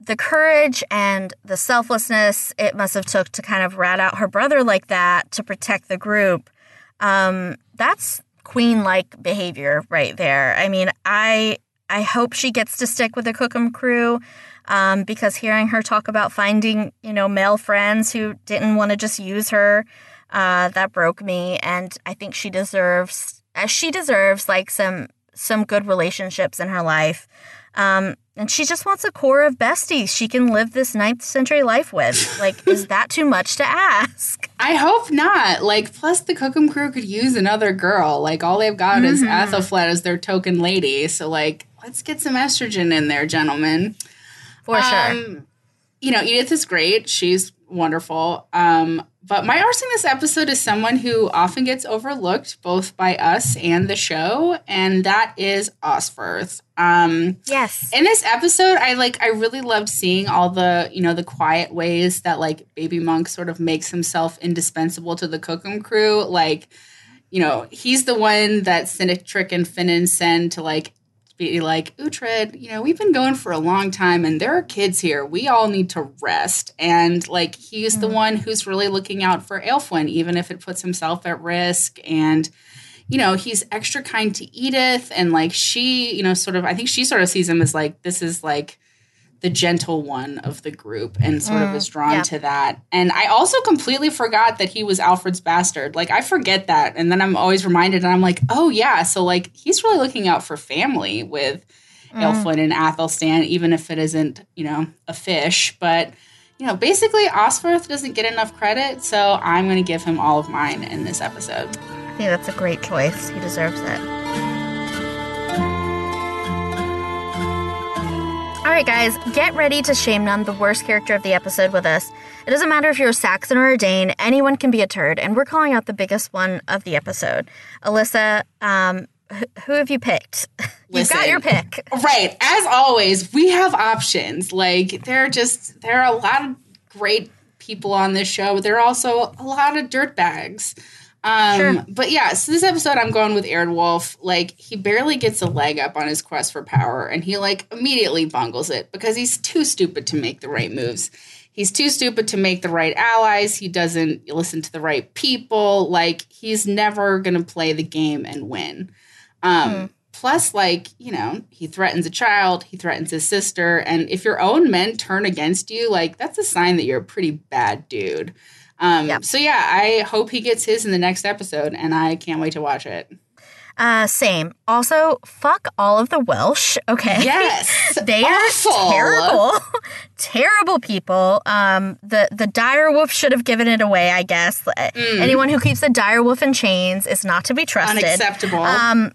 the courage and the selflessness it must have took to kind of rat out her brother like that to protect the group, um, that's queen-like behavior right there. I mean, I I hope she gets to stick with the Coccham crew. Um, because hearing her talk about finding, you know, male friends who didn't want to just use her, uh, that broke me. And I think she deserves, as she deserves, like some some good relationships in her life. Um, and she just wants a core of besties she can live this ninth century life with. Like, is that too much to ask? I hope not. Like, plus the Coccham crew could use another girl. Like, all they've got is Mm-hmm. Athelflaed as their token lady. So, like, let's get some estrogen in there, gentlemen. For sure. Um, you know, Edith is great. She's wonderful. Um, but my arseling this episode is someone who often gets overlooked both by us and the show, and that is Osferth. Um, Yes. in this episode i like i really loved seeing all the you know the quiet ways that like baby monk sort of makes himself indispensable to the coccham crew like you know he's the one that Sihtric and finan send to like be like Uhtred, you know we've been going for a long time and there are kids here. We all need to rest. And like he's the mm. one who's really looking out for Aelfwin, even if it puts himself at risk. And you know, he's extra kind to Edith. And like she, you know, sort of I think she sort of sees him as like this is like the gentle one of the group and sort of mm, is drawn yeah. to that. And I also completely forgot that he was Alfred's bastard. Like I forget that and then I'm always reminded and I'm like, "Oh yeah, so like he's really looking out for family with mm. Aelfwin and Athelstan even if it isn't, you know, a fish, but you know, basically Osferth doesn't get enough credit, so I'm going to give him all of mine in this episode. I think that's a great choice. He deserves it. All right, guys, get ready to shame none the worst character of the episode with us. It doesn't matter if you're a Saxon or a Dane, anyone can be a turd, and we're calling out the biggest one of the episode. Alyssa, um, who have you picked? You've got your pick. Right. As always, we have options. Like there are just there are a lot of great people on this show, but there are also a lot of dirtbags. Um, Sure. But yeah, so this episode I'm going with Eardwulf. Like he barely gets a leg up on his quest for power, and he like immediately bungles it because he's too stupid to make the right moves. He's too stupid to make the right allies. He doesn't listen to the right people. Like he's never gonna play the game and win. Um, Plus, like, you know, he threatens a child, he threatens his sister. And if your own men turn against you, like, that's a sign that you're a pretty bad dude. Um, Yep. So, yeah, I hope he gets his in the next episode, and I can't wait to watch it. Uh, same. Also, fuck all of the Welsh. Okay. Yes. they are terrible, terrible people. Um, the the dire wolf should have given it away. I guess Uh, anyone who keeps a dire wolf in chains is not to be trusted. Unacceptable. Um,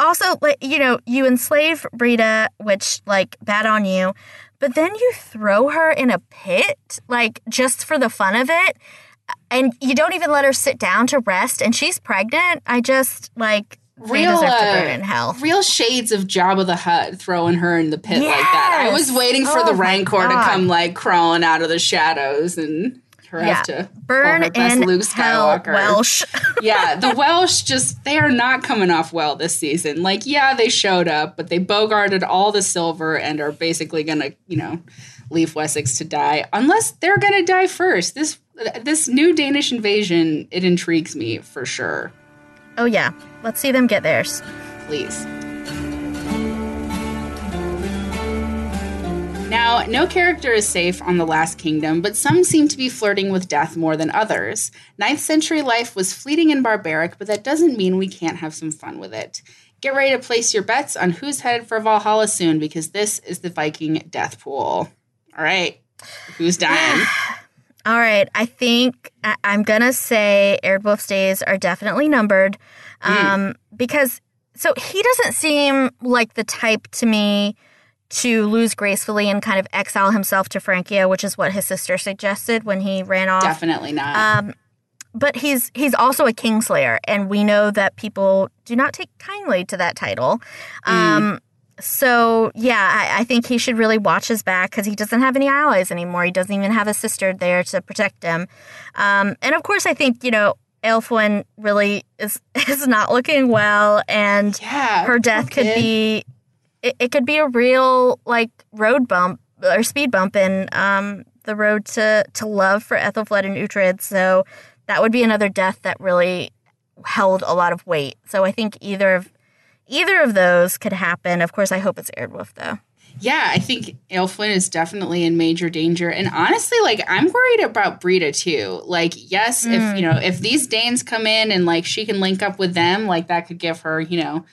also, like you know, you enslave Brita, which like bad on you, but then you throw her in a pit, like just for the fun of it, and you don't even let her sit down to rest, and she's pregnant. I just like Real, uh, burn in hell. Real shades of Jabba the Hutt throwing her in the pit like that. I was waiting for Oh the Rancor to come like crawling out of the shadows and her Yeah, to burn her best in Luke hell, Welsh. yeah, the Welsh just they are not coming off well this season. Like, yeah, they showed up, but they bogarted all the silver and are basically gonna, you know, leave Wessex to die unless they're gonna die first. This this new Danish invasion it intrigues me for sure. oh yeah, let's see them get theirs. Please. Now, no character is safe on the Last Kingdom, but some seem to be flirting with death more than others. Ninth century life was fleeting and barbaric, but that doesn't mean we can't have some fun with it. Get ready to place your bets on who's headed for Valhalla soon, because this is the Viking death pool. All right, who's dying? All right, I think I- I'm gonna say Eardwulf's days are definitely numbered, um, because so he doesn't seem like the type to me to lose gracefully and kind of exile himself to Francia, which is what his sister suggested when he ran off. Definitely not. Um, but he's he's also a kingslayer, and we know that people do not take kindly to that title. Um, so yeah, I, I think he should really watch his back because he doesn't have any allies anymore. He doesn't even have a sister there to protect him. Um, and of course, I think you know Aelfwin really is is not looking well, and yeah, her death could be it, it could be a real like road bump or speed bump in um the road to to love for Ethelfled and Uhtred. So that would be another death that really held a lot of weight. So I think either of either of those could happen. Of course, I hope it's Eardwulf though. Yeah, I think Aelfwin is definitely in major danger. And honestly, like I'm worried about Brita too. Like, yes, if you know, if these Danes come in and like she can link up with them, like that could give her, you know,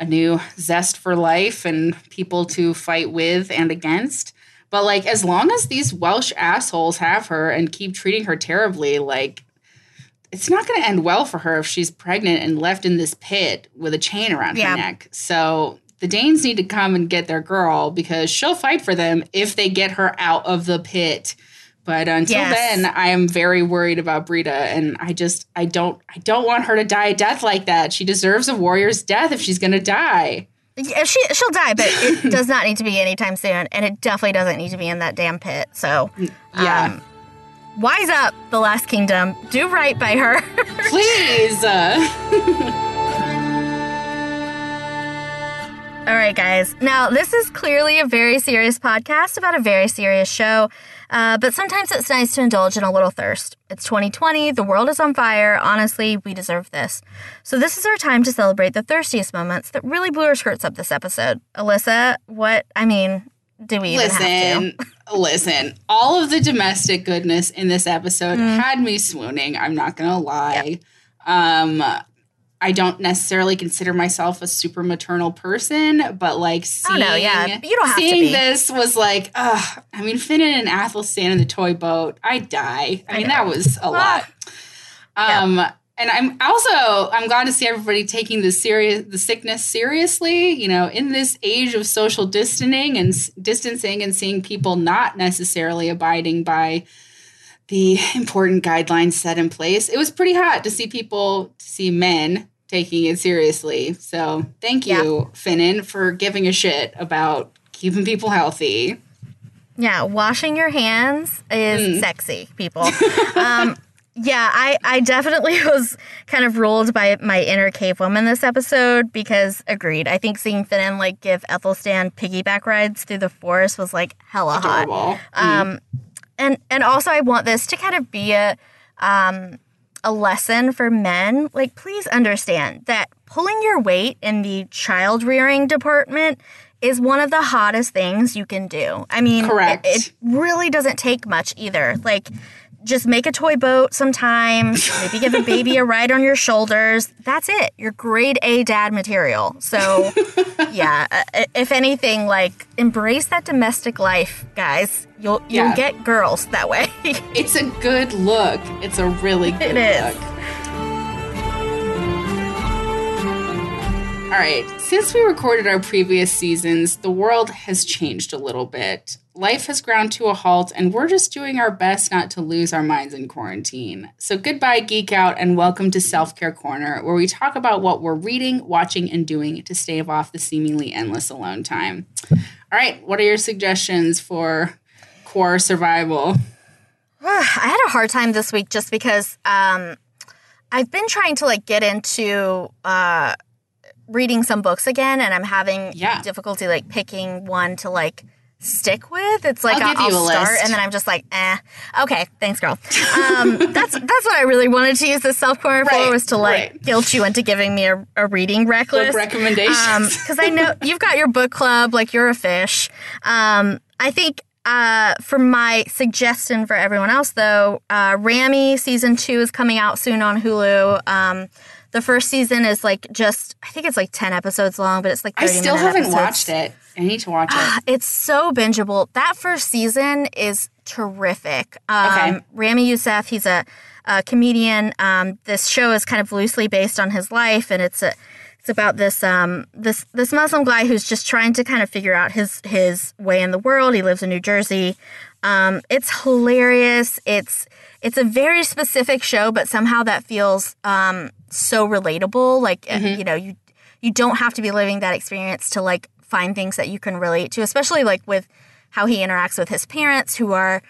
a new zest for life and people to fight with and against. But like as long as these Welsh assholes have her and keep treating her terribly, like it's not going to end well for her if she's pregnant and left in this pit with a chain around Yeah. her neck. So the Danes need to come and get their girl because she'll fight for them if they get her out of the pit. But until Yes. then, I am very worried about Brita, and I just I don't I don't want her to die a death like that. She deserves a warrior's death if she's gonna die. Yeah, she she'll die, but it does not need to be anytime soon, and it definitely doesn't need to be in that damn pit. So, Yeah. um, wise up, the Last Kingdom. Do right by her. Please. Uh, All right, guys. Now, this is clearly a very serious podcast about a very serious show, uh, but sometimes it's nice to indulge in a little thirst. It's 2020, the world is on fire. Honestly, we deserve this. So, this is our time to celebrate the thirstiest moments that really blew our skirts up this episode. Alyssa, what, I mean, do we even have listen, listen. All of the domestic goodness in this episode Mm. had me swooning. I'm not gonna lie. Um, I don't necessarily consider myself a super maternal person, but like seeing, Oh, no, yeah. You don't have to seeing this was like, ugh. I mean, Finn and Athelstan in the toy boat, I die. I, I mean, know. that was a lot. Yeah. Um, and I'm also I'm glad to see everybody taking the serious the sickness seriously. You know, in this age of social distancing and s- distancing, and seeing people not necessarily abiding by the important guidelines set in place, it was pretty hot to see people to see men taking it seriously. So thank you, Finan, for giving a shit about keeping people healthy. Yeah, washing your hands is sexy, people. um, yeah, I, I definitely was kind of ruled by my inner cave woman this episode because agreed. I think seeing Finan like give Athelstan piggyback rides through the forest was like hella hot. Adorable. Um, and and also I want this to kind of be a um, a lesson for men. Like, please understand that pulling your weight in the child rearing department is one of the hottest things you can do. I mean, it- Correct. It, really doesn't take much either. Like. Just make a toy boat sometimes. Maybe give a baby a ride on your shoulders. That's it. You're grade A dad material. So, yeah. uh, If anything, like embrace that domestic life, guys. You'll you'll Yeah. get girls that way. It's a good look. It's a really good It is. look. All right. Since we recorded our previous seasons, the world has changed a little bit. Life has ground to a halt, and we're just doing our best not to lose our minds in quarantine. So, goodbye, Geek Out, and welcome to Self Care Corner, where we talk about what we're reading, watching, and doing to stave off the seemingly endless alone time. All right. What are your suggestions for core survival? I had a hard time this week just because um, I've been trying to like get into uh, reading some books again, and I'm having Yeah. difficulty like picking one to like stick with. It's like I'll I'll, give you I'll a start, list. and then I'm just like, eh, okay, thanks, girl. Um, that's that's what I really wanted to use this self corner Right, for was to like right. guilt you into giving me a, a reading rec Book recommendations. because I know you've got your book club, like you're a fish. Um, I think uh, for my suggestion for everyone else, though, uh, Ramy season two is coming out soon on Hulu. Um, the first season is like just, I think it's like 10 episodes long, but it's like I still haven't episodes. watched it. I need to watch it. It's so bingeable. That first season is terrific. Um, Okay. Ramy Youssef, he's a, a comedian. Um, this show is kind of loosely based on his life, and it's a it's about this um, this this Muslim guy who's just trying to kind of figure out his his way in the world. He lives in New Jersey. Um, it's hilarious. It's it's a very specific show, but somehow that feels um, so relatable. Like uh, you know, you you don't have to be living that experience to like find things that you can relate to, especially like with how he interacts with his parents who are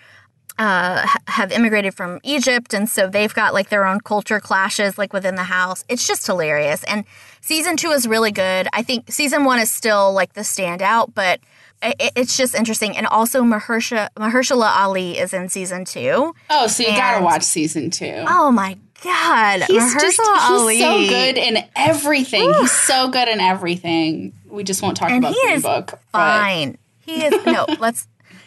uh, have immigrated from Egypt, and so they've got like their own culture clashes like within the house. It's just hilarious, and season two is really good. I think season one is still like the standout, but i- i- it's just interesting. And also Mahersha Mahershala Ali is in season two. Oh, so you gotta watch season two. Oh my god, he's Mahershala just Ali. he's so good in everything. he's so good in everything. We just won't talk And about Green Book. but- Fine. He is no. Let's.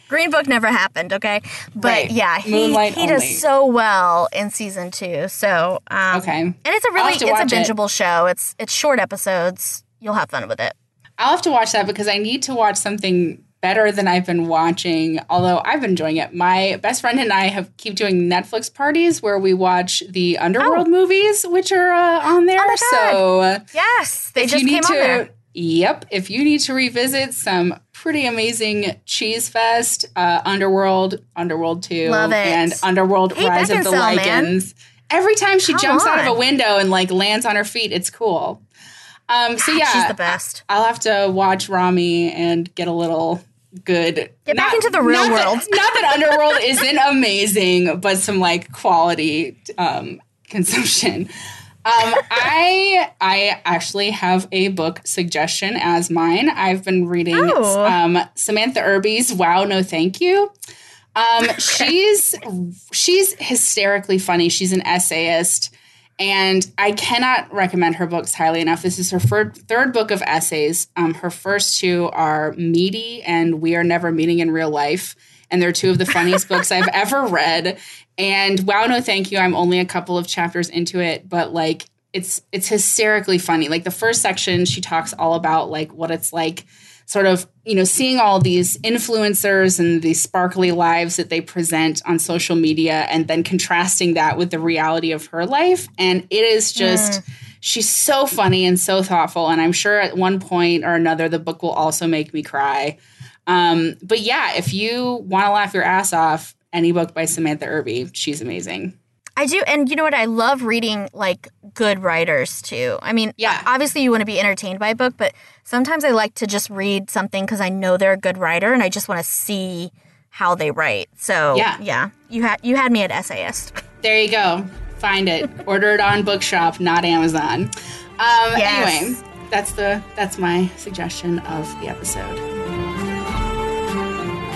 Green Book never happened. Okay, but Right. yeah, he Moonlight he only. does so well in season two. So um, Okay. and it's a really it's a watch it. bingeable show. It's it's short episodes. You'll have fun with it. I'll have to watch that because I need to watch something better than I've been watching. Although I've been enjoying it. My best friend and I have keep doing Netflix parties where we watch the Underworld movies, which are uh, on there. Oh. So Yes, they just you need came to, on there. Yep. If you need to revisit some pretty amazing Cheese Fest, uh, Underworld, Underworld 2, Love it. and Underworld Kate Rise of the Beckinsale, man. Every time she Come jumps out of a window and like lands on her feet, it's cool. Um, so yeah, she's the best. I'll have to watch Ramy and get a little good. Get back into the real not that- world. not that Underworld isn't amazing, but some like quality um, consumption. Um, I I actually have a book suggestion as mine. I've been reading Oh. um, Samantha Irby's "Wow, No, Thank You." Um, she's she's hysterically funny. She's an essayist, and I cannot recommend her books highly enough. This is her fir- third book of essays. Um, her first two are "Meaty" and "We Are Never Meeting in Real Life," and they're two of the funniest books I've ever read. And wow, no, thank you. I'm only a couple of chapters into it, but like it's it's hysterically funny. Like the first section, she talks all about like what it's like sort of you know seeing all these influencers and these sparkly lives that they present on social media and then contrasting that with the reality of her life. And it is just mm. she's so funny and so thoughtful. And i'm sure at one point or another the book will also make me cry. Um, but yeah if you want to laugh your ass off any book by samantha irby she's amazing I do, and you know what? I love reading like good writers too. I mean, yeah. Obviously, you want to be entertained by a book, but sometimes I like to just read something because I know they're a good writer, and I just want to see how they write. So yeah, yeah, you had you had me at essayist. There you go. Find it. Order it on Bookshop, not Amazon. Um, yes. Anyway, that's the that's my suggestion of the episode.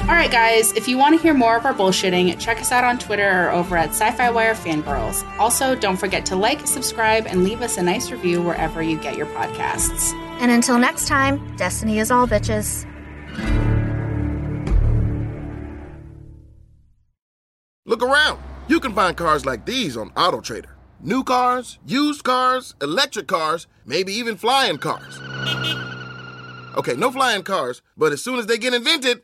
All right, guys, if you want to hear more of our bullshitting, check us out on Twitter or over at SYFY Wire Fangirls. Also, don't forget to like, subscribe, and leave us a nice review wherever you get your podcasts. And until next time, Destiny is all bitches. Look around. You can find cars like these on AutoTrader. New cars, used cars, electric cars, maybe even flying cars. Okay, no flying cars, but as soon as they get invented,